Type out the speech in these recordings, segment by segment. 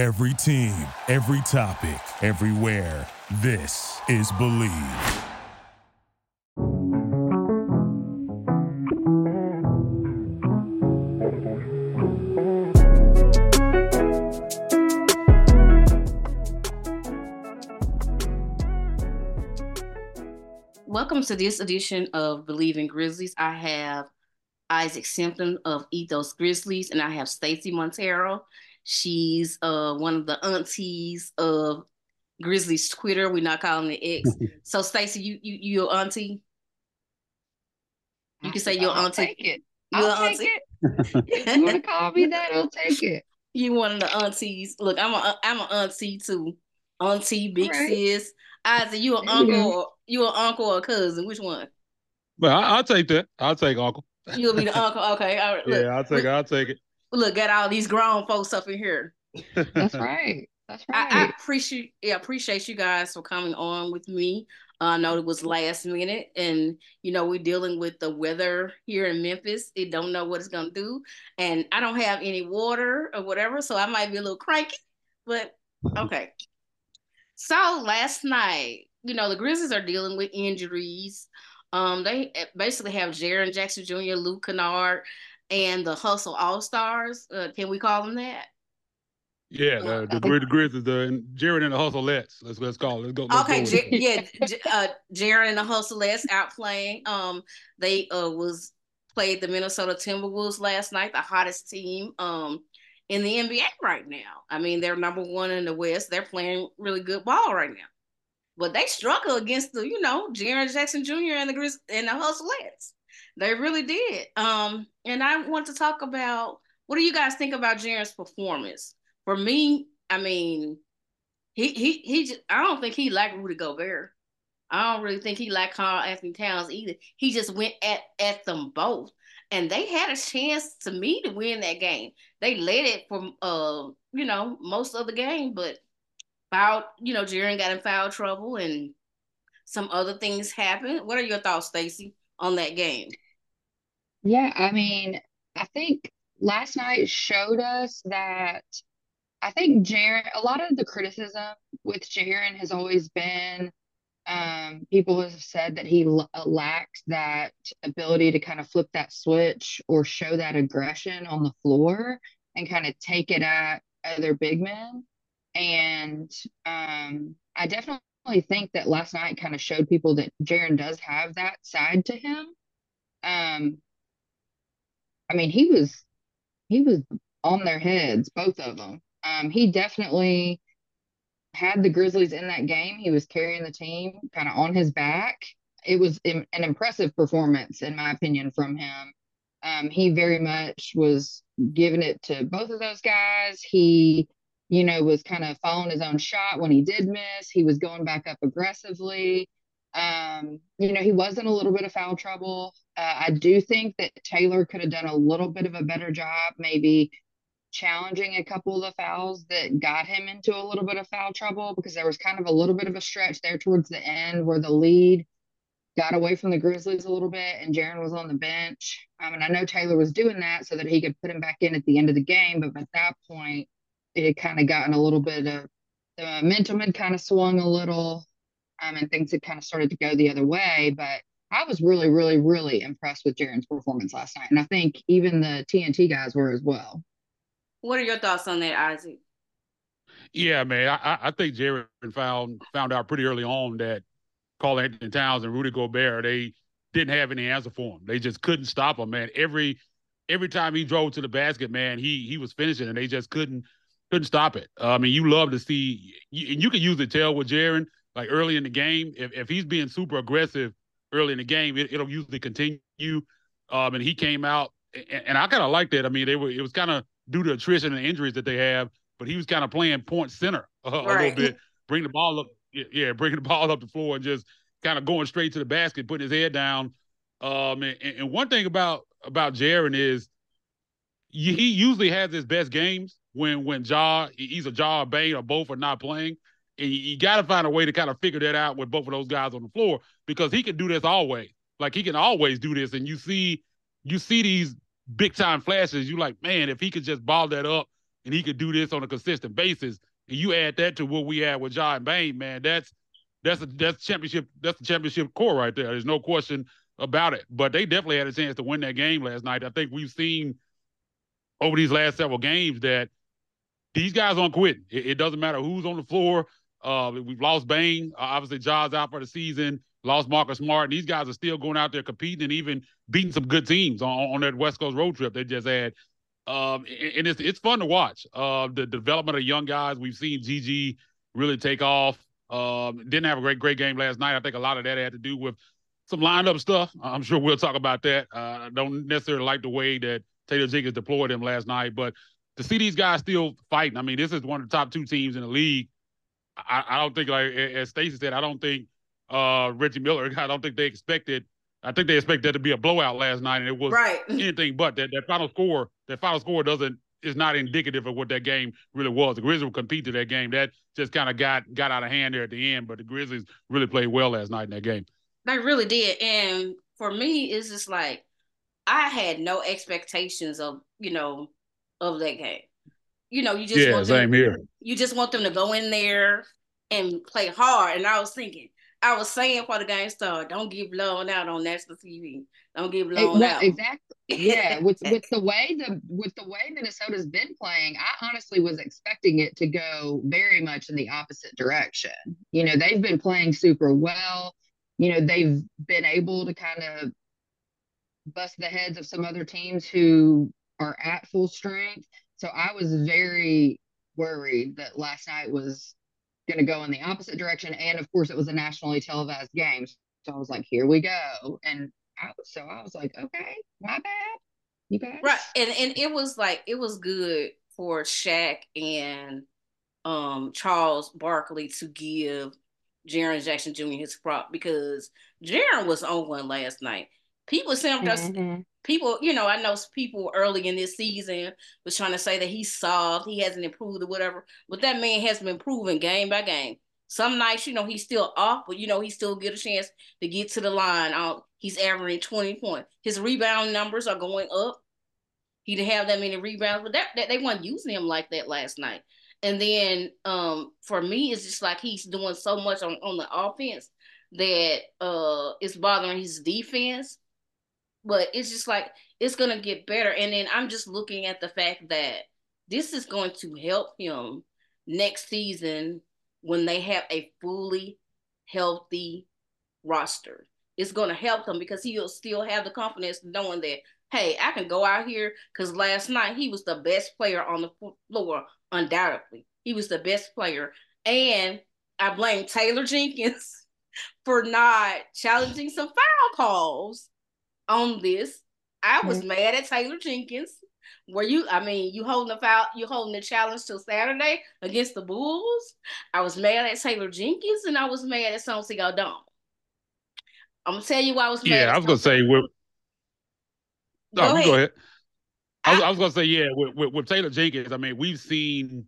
Every team, every topic, everywhere. This is Believe. Welcome to this edition of Believe in Grizzlies. I have Isaac Simpson of Ethos Grizzlies, and I have Stacie Montero. She's uh, one of the aunties of Grizzlies Twitter. We're not calling it X. so, Stacie, you you you your auntie? You can say your I'll auntie. Take it. Your I'll auntie. take it. If you want to call me that, I'll take it. You one of the aunties. Look, I'm a I'm an auntie too. Auntie, big Right. sis. Isaac, you an uncle? go. Or, you an uncle or a cousin? Which one? Well, I, I'll take that. I'll take Uncle. You'll be the uncle. Okay. All right. Look, yeah, I'll take it. I'll take it. Look, got all these grown folks up in here. That's right. That's right. I, I appreciate yeah, appreciate you guys for coming on with me. Uh, I know it was last minute, and you know we're dealing with the weather here in Memphis. It don't know what it's gonna do, and I don't have any water or whatever, so I might be a little cranky. But okay. So last night, you know the Grizzlies are dealing with injuries. Um, they basically have Jaren Jackson Jr., Luke Kennard, and the Hustle All Stars. Uh, can we call them that? Yeah, the, the, Gri- the Grizzlies, the Jaren and the Hustleettes. Let's let's call it. Let's go. Let's Okay, go J- yeah, J- uh, Jaren and the Hustlettes out playing. Um, they uh was played the Minnesota Timberwolves last night, the hottest team um in the NBA right now. I mean, they're number one in the West. They're playing really good ball right now, but they struggle against the you know Jaren Jackson Jr. and the Grizz and the Hustlettes. They really did. Um, and I want to talk about what do you guys think about Jaren's performance? For me, I mean, he he he. Just, I don't think he liked Rudy Gobert. I don't really think he liked Carl Anthony Towns either. He just went at at them both, and they had a chance to me to win that game. They led it from uh you know most of the game, but foul you know Jaren got in foul trouble and some other things happened. What are your thoughts, Stacie, on that game? Yeah, I mean, I think last night showed us that I think Jaren, a lot of the criticism with Jaren has always been um, people have said that he l- uh, lacks that ability to kind of flip that switch or show that aggression on the floor and kind of take it at other big men. And um, I definitely think that last night kind of showed people that Jaren does have that side to him. Um, I mean, he was he was on their heads, both of them. Um, he definitely had the Grizzlies in that game. He was carrying the team kind of on his back. It was an impressive performance, in my opinion, from him. Um, he very much was giving it to both of those guys. He, you know, was kind of following his own shot when he did miss. He was going back up aggressively. Um, you know, he was in a little bit of foul trouble. Uh, I do think that Taylor could have done a little bit of a better job, maybe challenging a couple of the fouls that got him into a little bit of foul trouble because there was kind of a little bit of a stretch there towards the end where the lead got away from the Grizzlies a little bit and Jaren was on the bench. Um, and I know Taylor was doing that so that he could put him back in at the end of the game, but at that point, it had kind of gotten a little bit of the momentum had kind of swung a little, um, and things had kind of started to go the other way. But I was really, really, really impressed with Jaren's performance last night, and I think even the TNT guys were as well. What are your thoughts on that, Isaac? Yeah, man. I, I- I think Jaren found found out pretty early on that Carl Anthony Towns and Rudy Gobert they didn't have any answer for him. They just couldn't stop him, man. Every every time he drove to the basket, man, he he was finishing, and they just couldn't couldn't stop it. Uh, I mean, you love to see, you, and you can usually tell with Jaren like early in the game if if he's being super aggressive early in the game, it, it'll usually continue. Um, and he came out, and, and I kind of like that. I mean, they were it was kind of due to attrition and injuries that they have, but he was kind of playing point center uh, a little bit, bring the ball up, yeah, bringing the ball up the floor and just kind of going straight to the basket, putting his head down. Um, and, and one thing about about Jaren is he he usually has his best games when when Ja either Ja or Bane or both are not playing. And you, you got to find a way to kind of figure that out with both of those guys on the floor because he can do this always. Like he can always do this, and you see you see these big time flashes. You're like, man, if he could just ball that up and he could do this on a consistent basis, and you add that to what we had with John Bane, man, that's that's a that's championship that's the championship core right there. There's no question about it. But they definitely had a chance to win that game last night. I think we've seen over these last several games that these guys aren't quitting. It, it doesn't matter who's on the floor. Uh, we've lost Bane. Uh, obviously, Ja's out for the season. Lost Marcus Smart. These guys are still going out there competing and even beating some good teams on, on that West Coast road trip they just had. Um, and it's it's fun to watch. Uh, the development of young guys. We've seen GG really take off. Um, didn't have a great great game last night. I think a lot of that had to do with some lineup stuff. I'm sure we'll talk about that. Uh, I don't necessarily like the way that Taylor Jenkins deployed him last night, but to see these guys still fighting, I mean, this is one of the top two teams in the league. I, I don't think, like as Stacie said, I don't think uh, Reggie Miller. I don't think they expected. I think they expected that to be a blowout last night, and it was right. anything but that. That final score, that final score doesn't is not indicative of what that game really was. The Grizzlies will compete to that game. That just kind of got got out of hand there at the end. But the Grizzlies really played well last night in that game. They really did. And for me, it's just like I had no expectations of, you know, of that game. You know, you just yeah, want them, same here. You just want them to go in there and play hard. And I was thinking, I was saying for the game star, don't get blown out on national TV. Don't get blown well, out. Exactly. Yeah, with with the way the with the way Minnesota's been playing, I honestly was expecting it to go very much in the opposite direction. You know, they've been playing super well you know, they've been able to kind of bust the heads of some other teams who are at full strength. So I was very worried that last night was going to go in the opposite direction. And of course, it was a nationally televised game. So I was like, here we go. And I, so I was like, okay, my bad. You guys. Right. And, and it was like, it was good for Shaq and um, Charles Barkley to give Jaren Jackson Jr. his prop because Jaren was on one last night. People saying mm-hmm. people, you know, I know people early in this season was trying to say that he's soft, he hasn't improved or whatever, but that man has been improving game by game. Some nights, you know, he's still off, but you know, he still get a chance to get to the line. Out, he's averaging 20 points. His rebound numbers are going up. He didn't have that many rebounds, but that, that they weren't using him like that last night. And then um, for me, it's just like he's doing so much on, on the offense that uh, it's bothering his defense. But it's just like it's gonna get better. And then I'm just looking at the fact that this is going to help him next season when they have a fully healthy roster. It's going to help him because he'll still have the confidence knowing that, hey, I can go out here because last night he was the best player on the floor undoubtedly. He was the best player. And I blame Taylor Jenkins for not challenging some foul calls on this. I was mm-hmm. mad at Taylor Jenkins. Were you, I mean, you holding the foul, you holding the challenge till Saturday against the Bulls. I was mad at Taylor Jenkins and I was mad at Chauncey Gardone. I'm gonna tell you why I was mad. Yeah, I was gonna say with no, go ahead. Go ahead. I was, I was gonna say, yeah, with, with, with, Taylor Jenkins, I mean, we've seen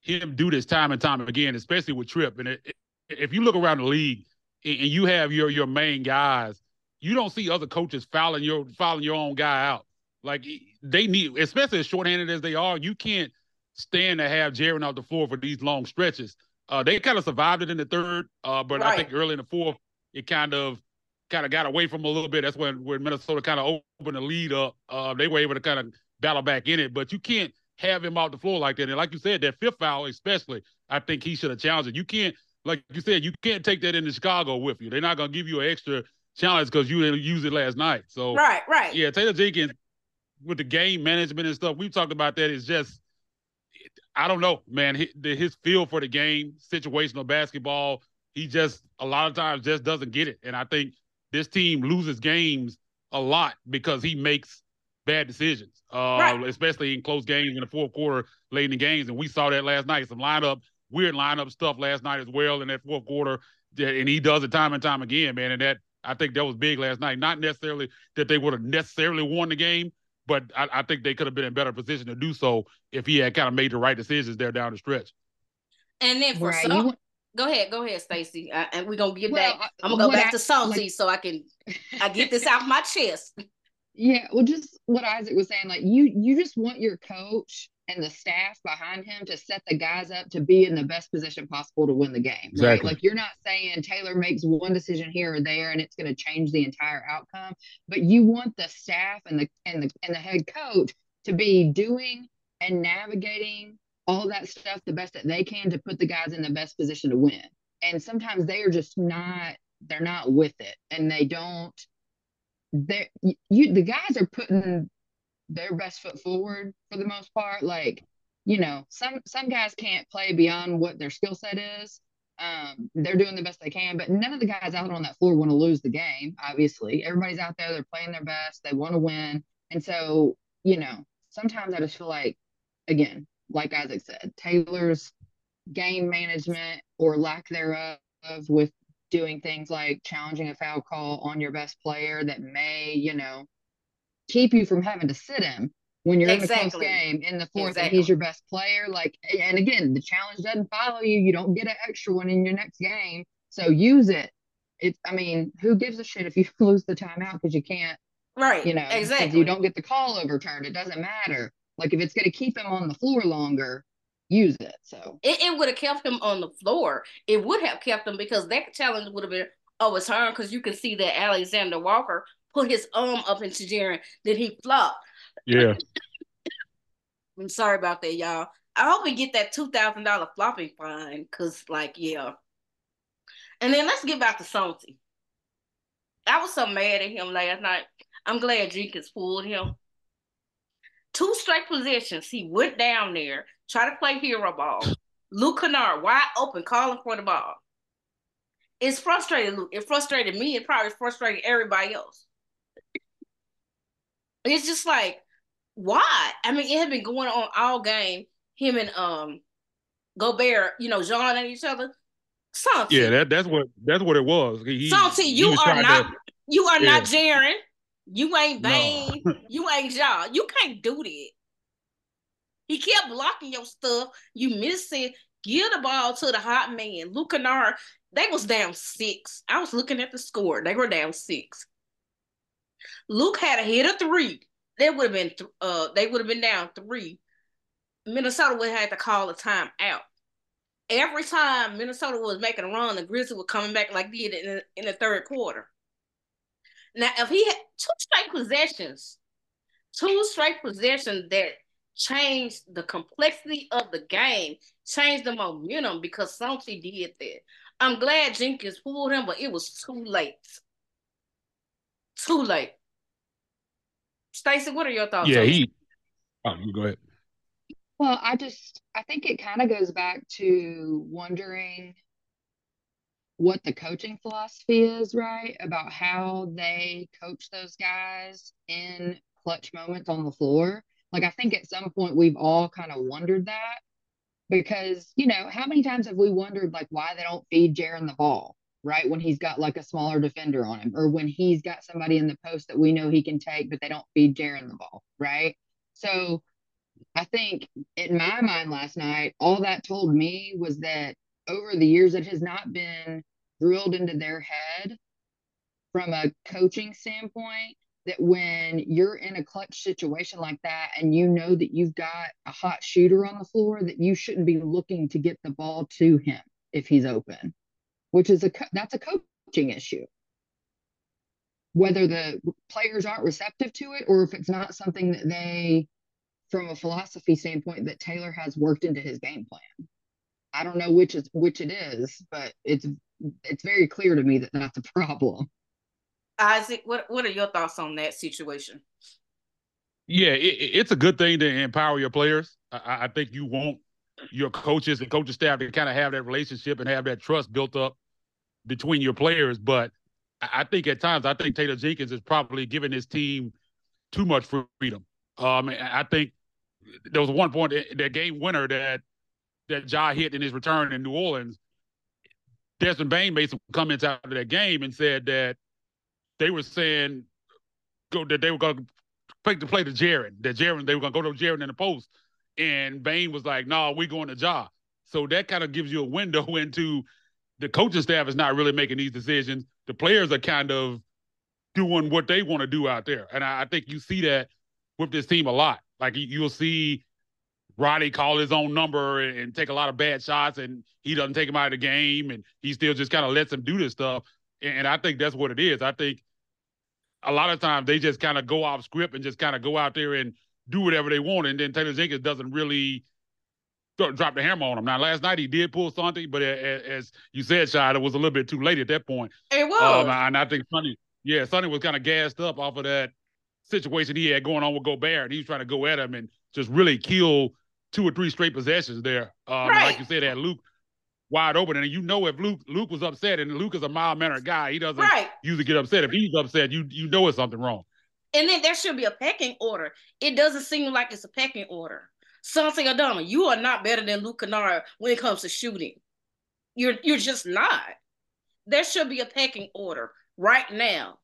him do this time and time again, especially with Trip. And it, it, if you look around the league and, and you have your your main guys, you don't see other coaches fouling your fouling your own guy out. Like they need, especially as shorthanded as they are, you can't stand to have Jaren off the floor for these long stretches. Uh, they kind of survived it in the third, uh, but right. I think early in the fourth, it kind of kind of got away from a little bit. That's when when Minnesota kind of opened the lead up. Uh, they were able to kind of battle back in it, but you can't have him off the floor like that. And like you said, that fifth foul, especially, I think he should have challenged it. You can't, like you said, you can't take that into Chicago with you. They're not gonna give you an extra challenge because you didn't use it last night. So right, right, yeah, Taylor Jenkins with the game management and stuff. We've talked about that. Is just I don't know, man. His, his feel for the game, situational basketball, he just a lot of times just doesn't get it. And I think this team loses games a lot because he makes bad decisions, uh, right. especially in close games in the fourth quarter, late in the games. And we saw that last night. Some lineup, weird lineup stuff last night as well in that fourth quarter. And he does it time and time again, man. And that I think that was big last night. Not necessarily that they would have necessarily won the game, but I, I, think they could have been in better position to do so if he had kind of made the right decisions there down the stretch. And then for right. some, Go ahead, go ahead, Stacie, uh, and we're gonna get well, back. I'm gonna go back I, to Salty like, so I can I get this out my chest. Yeah, well, just what Isaac was saying, like you you just want your coach and the staff behind him to set the guys up to be in the best position possible to win the game. Exactly. Right? Like you're not saying Taylor makes one decision here or there and it's going to change the entire outcome, but you want the staff and the and the and the head coach to be doing and navigating all that stuff the best that they can to put the guys in the best position to win. And sometimes they are just not they're not with it and they don't they you the guys are putting their best foot forward for the most part. Like, you know, some some guys can't play beyond what their skill set is. Um, they're doing the best they can, but none of the guys out on that floor want to lose the game. Obviously, everybody's out there; they're playing their best. They want to win, and so you know, sometimes I just feel like, again, like Isaac said, Taylor's game management or lack thereof with doing things like challenging a foul call on your best player that may, you know, keep you from having to sit him when you're exactly. in a close game in the fourth exactly. and he's your best player. Like, and again, the challenge doesn't follow you. You don't get an extra one in your next game. So use it. It's, I mean, who gives a shit if you lose the timeout because you can't, right? You know, exactly. You don't get the call overturned. It doesn't matter. Like, if it's going to keep him on the floor longer, use it. So it, it would have kept him on the floor. It would have kept him because that challenge would have been, oh, it's hard because you can see that Alexander Walker put his arm up into Jaren, then he flopped. Yeah. I'm sorry about that, y'all. I hope we get that two thousand dollar flopping fine, cause like yeah. And then let's get back to Santi. I was so mad at him last night. I'm glad Jenkins pulled him. Two straight positions. He went down there, try to play hero ball. Luke Kennard wide open, calling for the ball. It's frustrating, Luke. It frustrated me. It probably frustrated everybody else. It's just like, why? I mean, it had been going on all game. Him and um Gobert, you know, John and each other. Santi. Yeah, that, that's what that's what it was. He, you are not to, you are yeah. not Jaren. You ain't Bane. No. you ain't Ja. You can't do that. He kept blocking your stuff. You missing. Give the ball to the hot man. Luke Kennard, they was down six. I was looking at the score. They were down six. Luke had a hit of three. They would have been th- uh they would have been down three. Minnesota would have had to call a time out. Every time Minnesota was making a run, the Grizzlies were coming back like they did in the, in the third quarter. Now, if he had two straight possessions, two straight possessions that changed the complexity of the game, changed the momentum because Santi did that. I'm glad Jenkins pulled him, but it was too late. Too late. Stacie, what are your thoughts? Yeah, he. Oh, go ahead. Well, I just I think it kind of goes back to wondering what the coaching philosophy is, right? About how they coach those guys in clutch moments on the floor. Like I think at some point we've all kind of wondered that because, you know, how many times have we wondered like why they don't feed Jaren the ball? right? When he's got like a smaller defender on him, or when he's got somebody in the post that we know he can take, but they don't feed Jaren the ball, right? So I think in my mind last night, all that told me was that over the years, it has not been drilled into their head from a coaching standpoint that when you're in a clutch situation like that and you know that you've got a hot shooter on the floor that you shouldn't be looking to get the ball to him if he's open which is a that's a coaching issue whether the players aren't receptive to it or if it's not something that they from a philosophy standpoint that Taylor has worked into his game plan. I don't know which is which it is, but it's it's very clear to me that that's a problem. Isaac, what what are your thoughts on that situation? Yeah, it, it's a good thing to empower your players. I, I think you want your coaches and coaching staff to kind of have that relationship and have that trust built up between your players. But I think at times, I think Taylor Jenkins is probably giving his team too much freedom. Um, I think there was one point that game winner that that Ja hit in his return in New Orleans. Desmond Bane made some comments out of that game and said that they were saying go that they were to play to play to Jaren, that Jaren they were to go to Jaren in the post and Bane was like, "No, nah, we going to Ja." So that kind of gives you a window into the coaching staff is not really making these decisions. The players are kind of doing what they want to do out there, and I, I think you see that with this team a lot. Like you'll see Roddy call his own number and, and, take a lot of bad shots, and he doesn't take him out of the game, and he still just kind of lets him do this stuff. And, and I think that's what it is. I think a lot of times they just kind of go off script and just kind of go out there and do whatever they want, and then Taylor Jenkins doesn't really drop the hammer on him. Now, last night he did pull something, but as you said, Shad, it was a little bit too late at that point. It was. Um, and I think Santi, yeah, Santi was kind of gassed up off of that situation he had going on with Gobert, and he was trying to go at him and just really kill two or three straight possessions there. Um, right. Like you said, had Luke wide open, and you know if Luke Luke was upset, and Luke is a mild mannered guy, he doesn't right. usually get upset. If he's upset, you you know it's something wrong. And then there should be a pecking order. It doesn't seem like it's a pecking order. Santi Aldama, you are not better than Luke Kennard when it comes to shooting. You're you're just not. There should be a pecking order right now.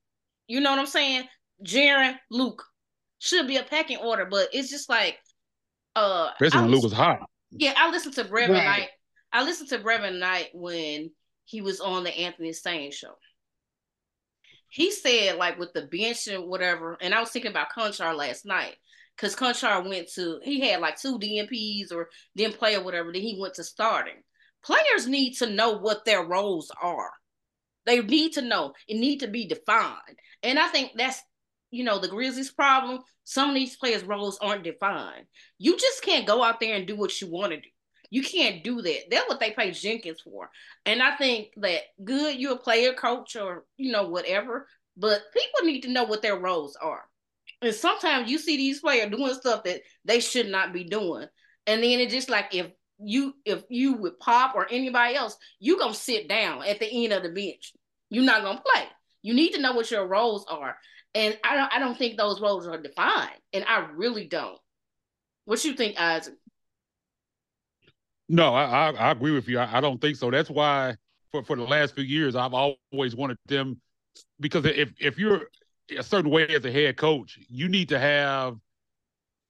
You know what I'm saying? Jaren, Luke should be a pecking order, but it's just like uh especially when Luke was hot. Yeah, I listened to Brevin right. Knight. I listened to Brevin Knight when he was on the Anthony Stain show. He said, like with the bench and whatever, and I was thinking about Konchar last night because Konchar went to he had like two DNPs or didn't play or whatever. Then he went to starting. Players need to know what their roles are. They need to know. It need to be defined. And I think that's you know the Grizzlies' problem. Some of these players' roles aren't defined. You just can't go out there and do what you want to do. You can't do that. That's what they pay Jenkins for. And I think that good, you're a player, coach, or you know whatever. But people need to know what their roles are. And sometimes you see these players doing stuff that they should not be doing. And then it's just like if you if you with Pop or anybody else, you gonna sit down at the end of the bench. You're not gonna play. You need to know what your roles are. And I don't I don't think those roles are defined. And I really don't. What you think, Isaac? No, I, I, I agree with you. I, I, don't think so. That's why for, for the last few years I've always wanted them because if if you're a certain way as a head coach, you need to have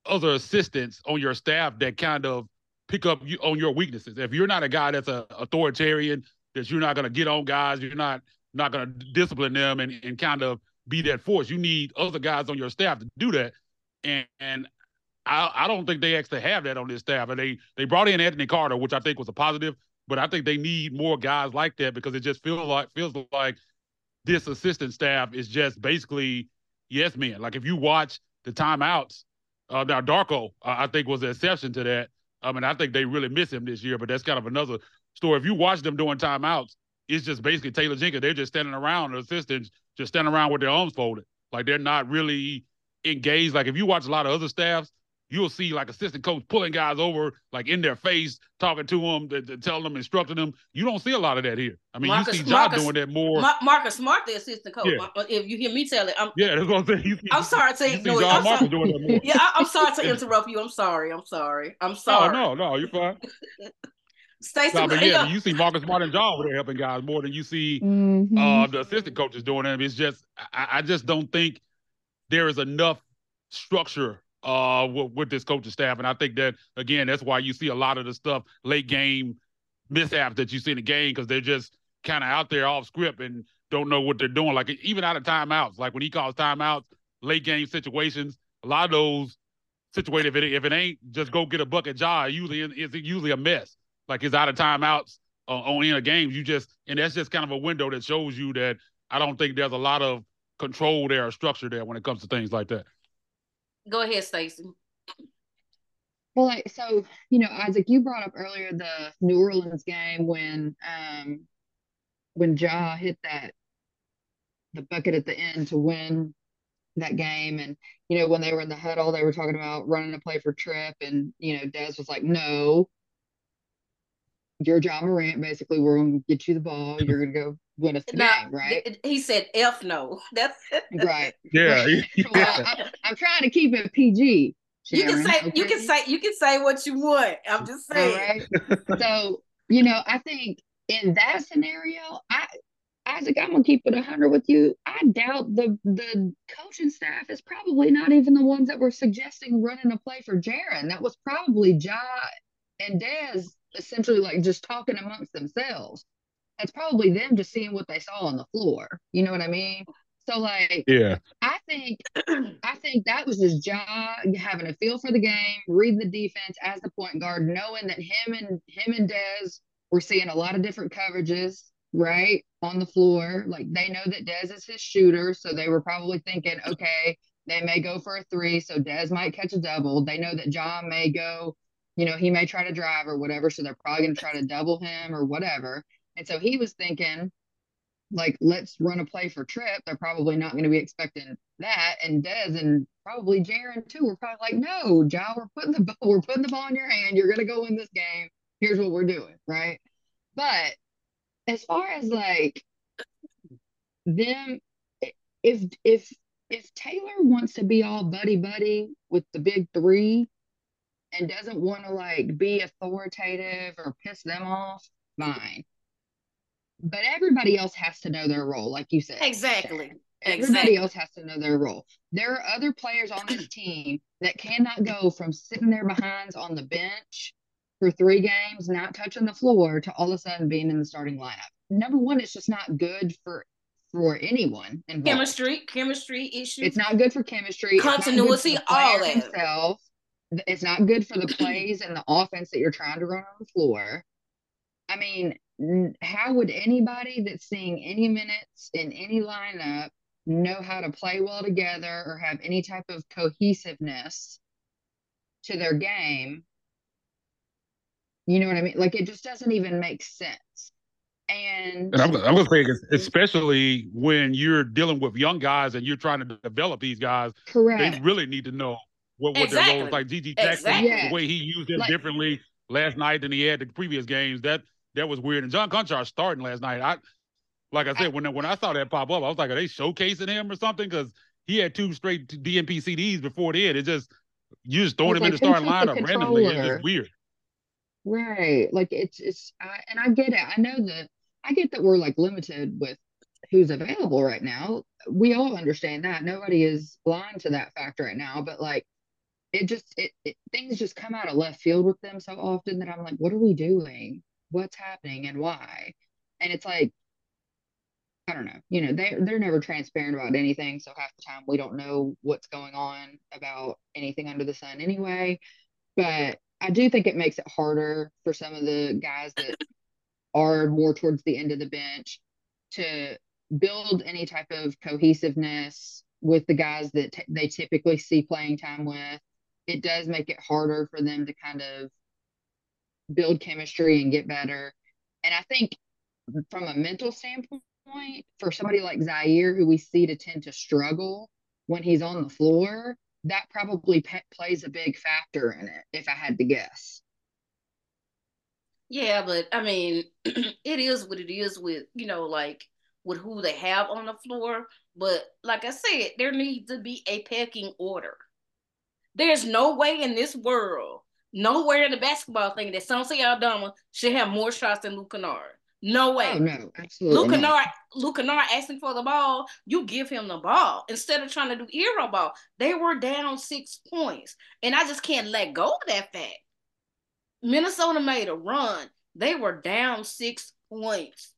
other assistants on your staff that kind of pick up you, on your weaknesses. If you're not a guy that's a authoritarian, that you're not going to get on guys, you're not not going to discipline them and, and kind of be that force. You need other guys on your staff to do that. And, and I, I don't think they actually have that on this staff. And they they brought in Anthony Carter, which I think was a positive, but I think they need more guys like that because it just feels like feels like this assistant staff is just basically yes men. Like if you watch the timeouts, uh, now Darko, uh, I think was the exception to that. I mean, I think they really miss him this year, but that's kind of another story. If you watch them doing timeouts, it's just basically Taylor Jenkins. They're just standing around, the assistants just standing around with their arms folded. Like they're not really engaged. Like if you watch a lot of other staffs, you'll see like assistant coach pulling guys over like in their face, talking to them, telling them, instructing them. You don't see a lot of that here. I mean, Marcus, you see John doing that more. Marcus Smart, the assistant coach. Yeah. If you hear me tell it, I'm yeah, that's what I'm saying. I'm sorry to no, John Marcus doing that more. Yeah, I, am sorry to interrupt you. I'm sorry. I'm sorry. I'm sorry. No, no, no, you're fine. Stacie, no, but yeah, you see Marcus Smart and John over there helping guys more than you see mm-hmm. uh, the assistant coaches doing it. It's just I, I just don't think there is enough structure uh, with, with, this coaching staff. And I think that again, that's why you see a lot of the stuff late game mishaps that you see in the game because they're just kind of out there off script and don't know what they're doing. Like even out of timeouts, like when he calls timeouts, late game situations, a lot of those situated if it, if it ain't just go get a bucket jar, usually it's usually a mess. Like it's out of timeouts on, on in a game. You just and that's just kind of a window that shows you that I don't think there's a lot of control there or structure there when it comes to things like that. Go ahead, Stacie. Well, so you know, Isaac, you brought up earlier the New Orleans game when um when Ja hit that the bucket at the end to win that game, and you know when they were in the huddle, they were talking about running a play for Trip, and you know Dez was like, "No, you're Ja Morant. Basically, we're going to get you the ball. You're going to go win us the now, game, right? He said, "F no." That's right. Yeah. yeah. Well, I, am trying to keep it PG. Sharon, you can say okay? you can say you can say what you want. I'm just saying. so you know, I think in that scenario, I Isaac, I'm gonna keep it hundred with you. I doubt the the coaching staff is probably not even the ones that were suggesting running a play for Jaren. That was probably Ja and Dez essentially like just talking amongst themselves. That's probably them just seeing what they saw on the floor. You know what I mean? So like Yeah. I think I think that was his job, having a feel for the game, reading the defense as the point guard, knowing that him and him and Dez were seeing a lot of different coverages, right, on the floor. Like they know that Dez is his shooter, so they were probably thinking, okay, they may go for a three, so Dez might catch a double. They know that John may go, you know, he may try to drive or whatever, so they're probably going to try to double him or whatever. And so he was thinking, like, let's run a play for Trip. They're probably not going to be expecting that. And Dez and probably Jaren too were probably like, no, Ja, we're putting the we're putting the ball in your hand. You're going to go win this game. Here's what we're doing, right? But as far as like them, if if if Taylor wants to be all buddy buddy with the big three and doesn't want to like be authoritative or piss them off, fine. But everybody else has to know their role, like you said. Exactly. Everybody Exactly. else has to know their role. There are other players on this team that cannot go from sitting there behinds on the bench for three games, not touching the floor, to all of a sudden being in the starting lineup. Number one, it's just not good for for anyone involved. Chemistry, chemistry issues. It's not good for chemistry. For Continuity, all that. himself. It's not good for the plays and the offense that you're trying to run on the floor. I mean, how would anybody that's seeing any minutes in any lineup know how to play well together or have any type of cohesiveness to their game? You know what I mean? Like it just doesn't even make sense. And And I'm, I'm gonna say, especially when you're dealing with young guys and you're trying to develop these guys, correct. they really need to know what, what their role is. Like GG Jackson, Exactly. The way he used him Like- differently last night than he had the previous games. That that was weird. And John Konchar starting last night. I like I said when when I saw that pop up, I was like, are they showcasing him or something? Because he had two straight DNP CDs before then. It just you just throwing him in the starting the lineup randomly. It's just weird. Right. Like it's it's I, and I get it. I know that I get that we're like limited with who's available right now. We all understand that. Nobody is blind to that fact right now, but like it just it, it things just come out of left field with them so often that I'm like, what are we doing? What's happening and why? And it's like I don't know. You know, they they're never transparent about anything, so half the time we don't know what's going on about anything under the sun anyway. But I do think it makes it harder for some of the guys that are more towards the end of the bench to build any type of cohesiveness with the guys that t- they typically see playing time with. It does make it harder for them to kind of build chemistry and get better. And I think from a mental standpoint, for somebody like Ziaire, who we see to tend to struggle when he's on the floor, that probably pe- plays a big factor in it, if I had to guess. Yeah, but I mean, it is what it is with, you know, like with who they have on the floor. But like I said, there needs to be a pecking order. There's no way in this world, nowhere in the basketball thing that Santi Aldama should have more shots than Luke Kennard. No oh, way. Oh no, absolutely Luke. Kennard, Luke Kennard asking for the ball, you give him the ball instead of trying to do hero ball. They were down six points, and I just can't let go of that fact. Minnesota made a run. They were down six points.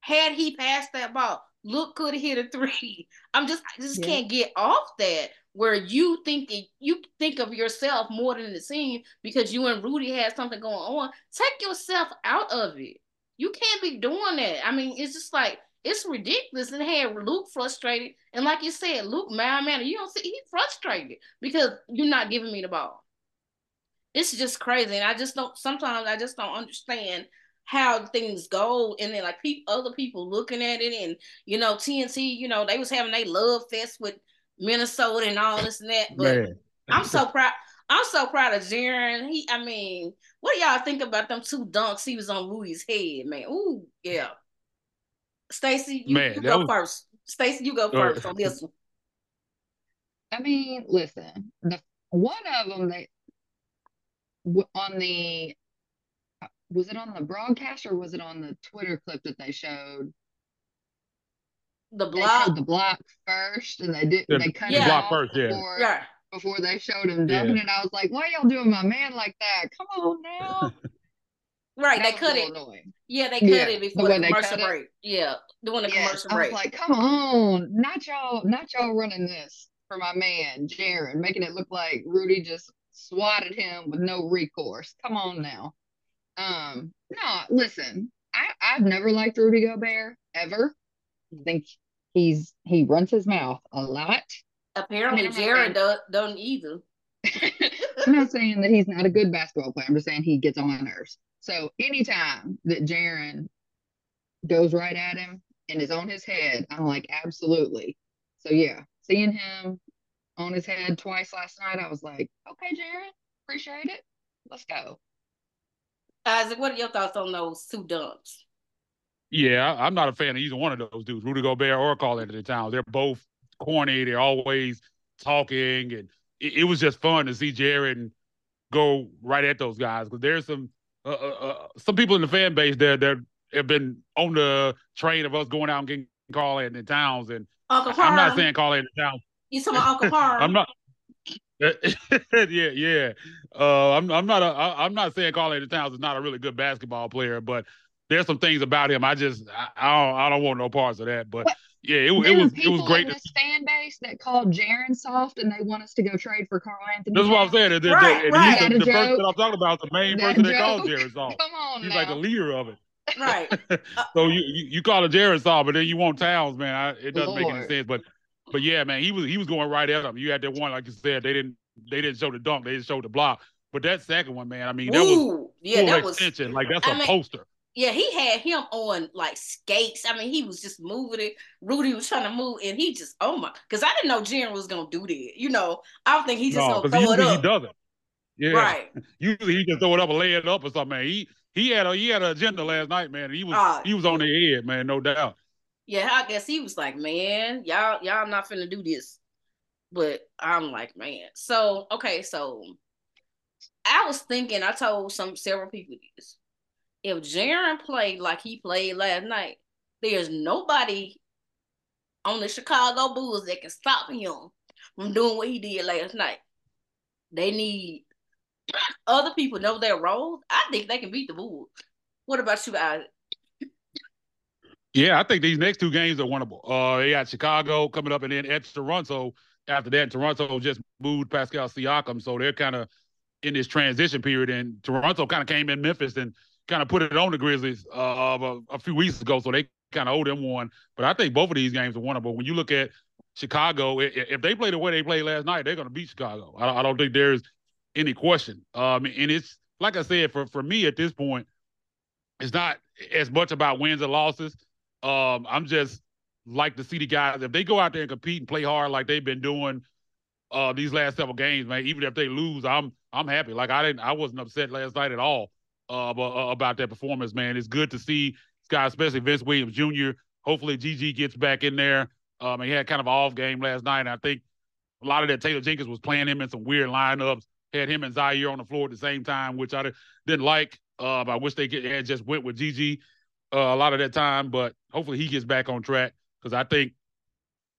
Had he passed that ball, Luke could have hit a three. I'm just, I just Yeah. can't get off that where you think you think of yourself more than the team because you and Rudy had something going on. Take yourself out of it. You can't be doing that. I mean, it's just like it's ridiculous. And had Luke frustrated, and like you said, Luke, man, man, you don't see he's frustrated because you're not giving me the ball. It's just crazy, and I just don't. Sometimes I just don't understand how things go, and then like people, other people looking at it, and you know, TNT, you know, they was having a love fest with Minnesota and all this and that, but. Man. I'm so proud. I'm so proud of Jaren. He, I mean, what do y'all think about them two dunks he was on Rudy's head, man? Ooh, yeah. Stacie, you, Man, you go was- first. Stacie, you go Go first on this one. I mean, listen, the one of them that on the uh, was it on the broadcast or was it on the Twitter clip that they showed? The block. showed the block first, and they did The- they cut the block off first, yeah. before Yeah. before they showed him dunking, Yeah. and I was like, "Why y'all doing my man like that? Come on now!" Right. That They was cut it. annoying. Yeah, they cut Yeah, it before the way they commercial cut it. break. Yeah, doing the Yes, commercial I was break. like, come on, not y'all, not y'all running this for my man Jaren, making it look like Rudy just swatted him with no recourse. Come on now. Um, no, listen, I I've never liked Rudy Gobert ever. I think he's he runs his mouth a lot. Apparently, Jared saying- do, don't either. I'm not saying that he's not a good basketball player. I'm just saying he gets on my nerves. So anytime that Jaren goes right at him and is on his head, I'm like, absolutely. So yeah, seeing him on his head twice last night, I was like, okay, Jaren, appreciate it. Let's go. Isaac, what are your thoughts on those two dunks? Yeah, I'm not a fan of either one of those dudes, Rudy Gobert or Carl Anthony Towns. They're both corny. They're always talking, and it, it was just fun to see Jaren go right at those guys because there's some uh, uh, uh, some people in the fan base that that have been on the train of us going out and getting Carl Anthony Towns, and Uncle. I'm not saying Carl Anthony Towns. you talking about Uncle Herm. I'm not. yeah, yeah. Uh, I'm I'm not a, I, I'm not saying Carl Anthony Towns is not a really good basketball player, but there's some things about him I just I, I don't I don't want no parts of that. But What? yeah, it, There it was it people was great. in To, this fan base that called Jaren soft and they want us to go trade for Carl Anthony. that's what I'm saying. The, the- Right, and right. he's the, That a the person that I'm talking about, the main That person that called joke? Jared Saul. Come on He's now. like the leader of it. right. Uh, so you, you you call it Jared Saul, but then you want Towns, man. I, it doesn't make any sense. But but yeah, man, he was he was going right at him. You had that one, like you said, they didn't they didn't show the dunk, they just showed the block. But that second one, man, I mean, that was yeah, full that was. Like that's I a mean- poster. Yeah, he had him on like skates. I mean, he was just moving it. Rudy was trying to move, and he just, oh my, because I didn't know Jaren was gonna do that. You know, I don't think he's just No, gonna throw it usually he up. doesn't. Yeah, Right. usually he just throw it up and lay it up or something. Man. He he had a he had an agenda last night, man. He was Ah. he was on the head, man, no doubt. Yeah, I guess he was like, man, y'all, y'all not finna do this. But I'm like, man. So okay, so I was thinking, I told some several people this. If Jaren played like he played last night, there's nobody on the Chicago Bulls that can stop him from doing what he did last night. They need other people know their roles. I think they can beat the Bulls. What about you guys? Yeah, I think these next two games are winnable. Uh, they got Chicago coming up, and then at Toronto. After that, Toronto just moved Pascal Siakam, so they're kind of in this transition period. And Toronto kind of came in Memphis and kind of put it on the Grizzlies uh, a, a few weeks ago, so they kind of owe them one. But I think both of these games are winnable. When you look at Chicago, if they play the way they played last night, they're going to beat Chicago. I, don't- I don't think there's any question. Um, and it's like I said, for for me at this point, it's not as much about wins and losses. Um, I'm just like to see the guys if they go out there and compete and play hard like they've been doing uh these last several games, man. Even if they lose, I'm I'm happy. Like I didn't I wasn't upset last night at all uh, uh, about that performance, man. It's good to see guys, especially Vince Williams Jr. Hopefully GG gets back in there. Um, he had kind of an off game last night, and I think a lot of that Taylor Jenkins was playing him in some weird lineups. Had him and Ziaire on the floor at the same time, which I didn't like. Uh, I wish they had just went with GG uh, a lot of that time, but hopefully he gets back on track because I think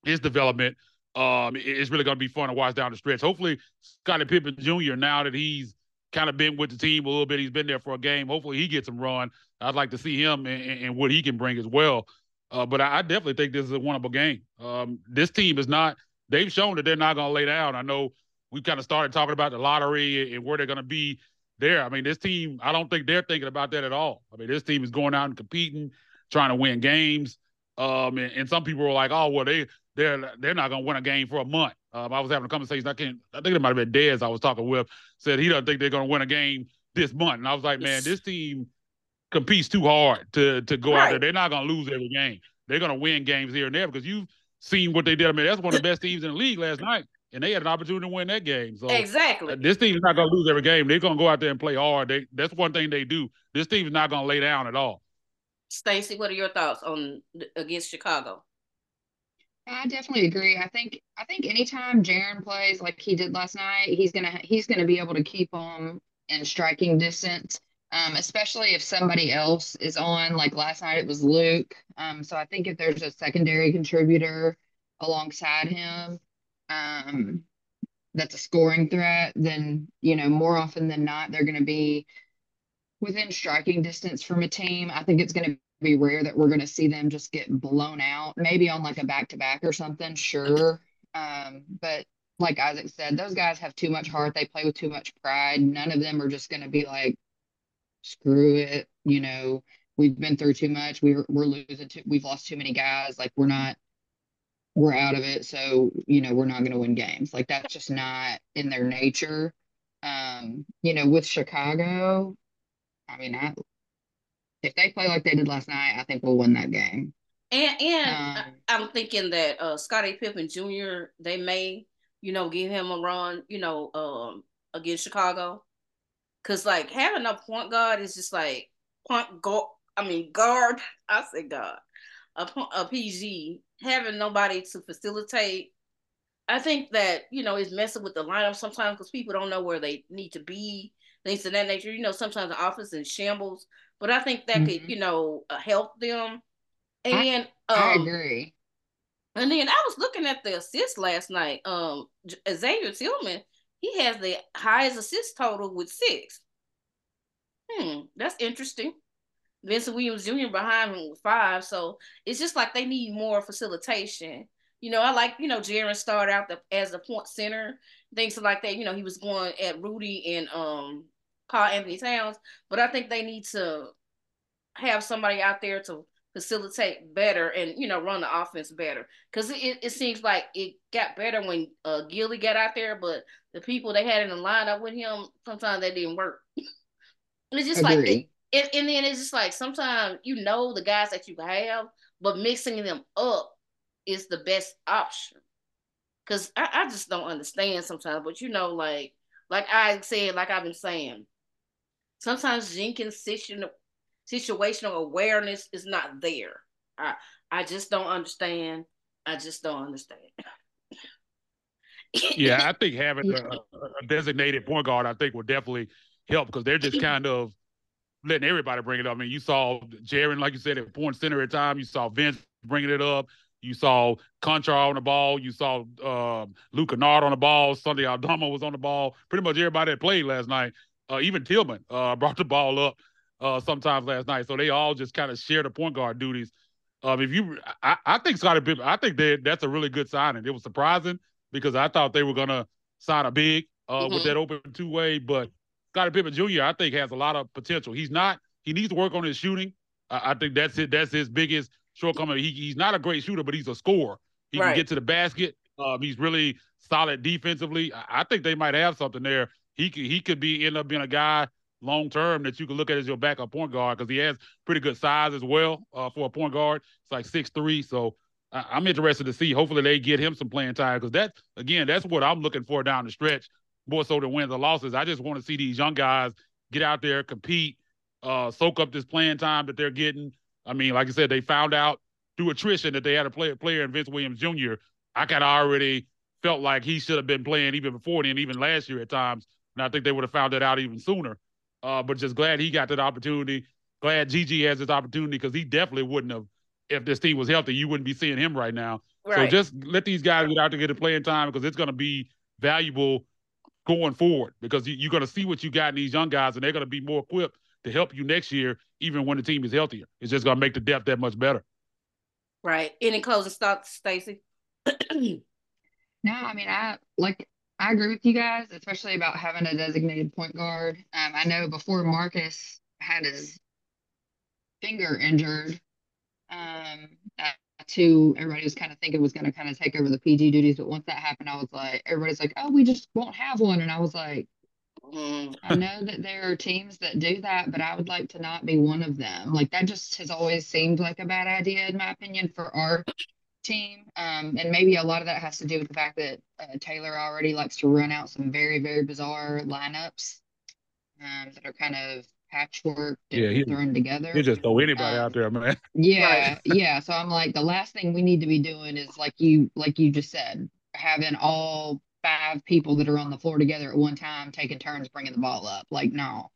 his development um, is really going to be fun to watch down the stretch. Hopefully, Scottie Pippen Jr. Now that he's kind of been with the team a little bit, he's been there for a game. Hopefully, he gets some run. I'd like to see him and, and what he can bring as well. Uh, but I, I definitely think this is a winnable game. Um, this team is not. They've shown that they're not going to lay down. I know we kind of started talking about the lottery and where they're going to be there. I mean, this team. I don't think they're thinking about that at all. I mean, this team is going out and competing, trying to win games. Um, and, and some people were like, "Oh, well, they they're they're not going to win a game for a month." Um, I was having a conversation. I can't. I think it might have been Dez I was talking with. Said he doesn't think they're going to win a game this month. And I was like, "Man, this team competes too hard to to go out there. They're not going to lose every game. They're going to win games here and there because you've seen what they did. I mean, that's one of the best teams in the league last night, and they had an opportunity to win that game. So Exactly. this team is not going to lose every game. They're going to go out there and play hard. They that's one thing they do. This team is not going to lay down at all. Stacie, what are your thoughts on against Chicago? I definitely agree. I think I think anytime Jaren plays like he did last night, he's gonna he's gonna be able to keep them in striking distance. Um, especially if somebody else is on, like last night it was Luke. Um, so I think if there's a secondary contributor alongside him, um, that's a scoring threat, then you know more often than not they're gonna be within striking distance from a team. I think it's going to be rare that we're going to see them just get blown out. Maybe on like a back to back or something, sure. Um, but like Isaac said, those guys have too much heart. They play with too much pride. None of them are just going to be like, screw it. You know, we've been through too much. We're we're losing. Too, we've lost too many guys. Like we're not. We're out of it. So you know we're not going to win games. Like that's just not in their nature. Um, you know, with Chicago, I mean, I if they play like they did last night, I think we'll win that game. And and um, I'm thinking that uh, Scottie Pippen Jr. They may, you know, give him a run, you know, um, against Chicago, because like having a point guard is just like point guard. I mean guard. I say guard. A, a PG having nobody to facilitate. I think that you know is messing with the lineup sometimes because people don't know where they need to be things of that nature. You know, sometimes the office in shambles, but I think that mm-hmm. could, you know, uh, help them. And I, um, I agree. And then I was looking at the assists last night. Um, Xavier Tillman, he has the highest assist total with six. Hmm, that's interesting. Vincent Williams Jr. behind him with five. So it's just like they need more facilitation. You know, I like, you know, Jaren started out the, as a point center, things like that. You know, he was going at Rudy and um Karl-Anthony Towns, but I think they need to have somebody out there to facilitate better and you know run the offense better because it, it seems like it got better when uh Gilly got out there, but the people they had in the lineup with him sometimes they didn't work. it's just Agreed. like it, it, and then it's just like sometimes you know the guys that you have, but mixing them up is the best option. Cause I, I just don't understand sometimes, but you know, like like I said, like I've been saying, sometimes Jenkins' situ- situational awareness is not there. I I just don't understand. I just don't understand. yeah, I think having a, a, designated point guard, I think, will definitely help because they're just kind of letting everybody bring it up. I mean, you saw Jaren, like you said, at point center at time. You saw Vince bringing it up. You saw Konchar on the ball. You saw uh, Luke Kennard on the ball. Santi Aldama was on the ball. Pretty much everybody that played last night uh, even Tillman uh, brought the ball up uh, sometimes last night. So they all just kind of share the point guard duties. Um, if you, I, I think Scottie Pippen, I think that that's a really good signing. It was surprising because I thought they were gonna sign a big uh, mm-hmm. with that open two way, but Scottie Pippen Jr. I think has a lot of potential. He's not. He needs to work on his shooting. I, I think that's it. That's his biggest shortcoming. He, he's not a great shooter, but he's a scorer. He right. can get to the basket. Um, he's really solid defensively. I, I think they might have something there he could he could be end up being a guy long term that you can look at as your backup point guard because he has pretty good size as well uh, for a point guard. It's like six three, so I, am interested to see. Hopefully, they get him some playing time because that again, that's what I'm looking for down the stretch, more so than wins or losses. I just want to see these young guys get out there, compete, uh, soak up this playing time that they're getting. I mean, like I said, they found out through attrition that they had a player player in Vince Williams Jr. I kind of already felt like he should have been playing even before then, even last year at times. And I think they would have found that out even sooner. Uh, but just glad he got that opportunity. Glad GG has this opportunity because he definitely wouldn't have if this team was healthy. You wouldn't be seeing him right now. Right. So just let these guys get out to get a playing time because it's going to be valuable going forward because you, are going to see what you got in these young guys and they're going to be more equipped to help you next year, even when the team is healthier. It's just going to make the depth that much better. Right. Any closing thoughts, Stacie? no, I mean, I like I agree with you guys, especially about having a designated point guard. Um, I know before Marcus had his finger injured, um, that too, everybody was kind of thinking was going to kind of take over the PG duties. But once that happened, I was like, everybody's like, oh, we just won't have one. And I was like, mm. I know that there are teams that do that, but I would like to not be one of them. Like that just has always seemed like a bad idea, in my opinion, for our team. Um, and maybe a lot of that has to do with the fact that uh, Taylor already likes to run out some very, very bizarre lineups um, that are kind of patchwork yeah, he, thrown together. He just throw anybody um, out there, man. Yeah, yeah. So I'm like, the last thing we need to be doing is like you, like you just said, having all five people that are on the floor together at one time taking turns bringing the ball up. Like, no.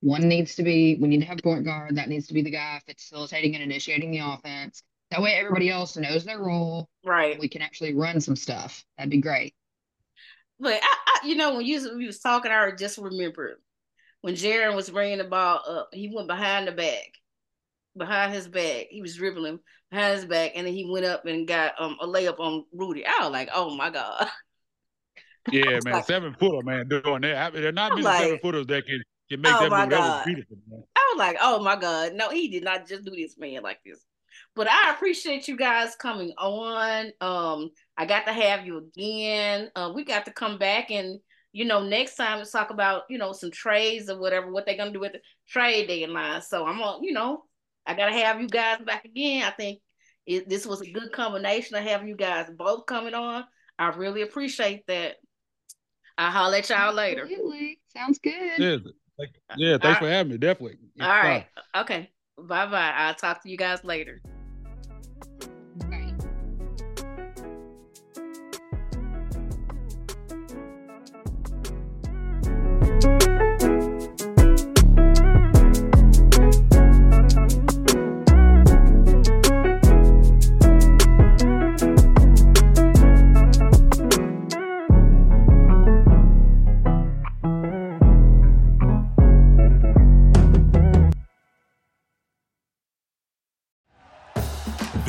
One needs to be, we need to have point guard. That needs to be the guy facilitating and initiating the offense. That way, everybody else knows their role. Right. We can actually run some stuff. That'd be great. But I, I you know, when you, you was talking, I just remembered when Jaren was bringing the ball up, he went behind the back, behind his back. He was dribbling behind his back, and then he went up and got um a layup on Rudy. I was like, oh my god. Yeah, man, like, seven footer, man, doing that. I mean, there are not many like, seven footers that can can make oh that move. That was beautiful, man. I was like, oh my god, no, he did not just do this, man, like this. But I appreciate you guys coming on. Um, I got to have you again. Uh, we got to come back and you know, next time let's talk about, you know, some trades or whatever, what they're gonna do with the trade deadline. So I'm gonna, you know, I gotta have you guys back again. I think it, this was a good combination of having you guys both coming on. I really appreciate that. I'll holler at y'all later. Absolutely. Sounds good. Yeah, yeah thanks for having me. Definitely. All right. Okay. Bye bye. I'll talk to you guys later.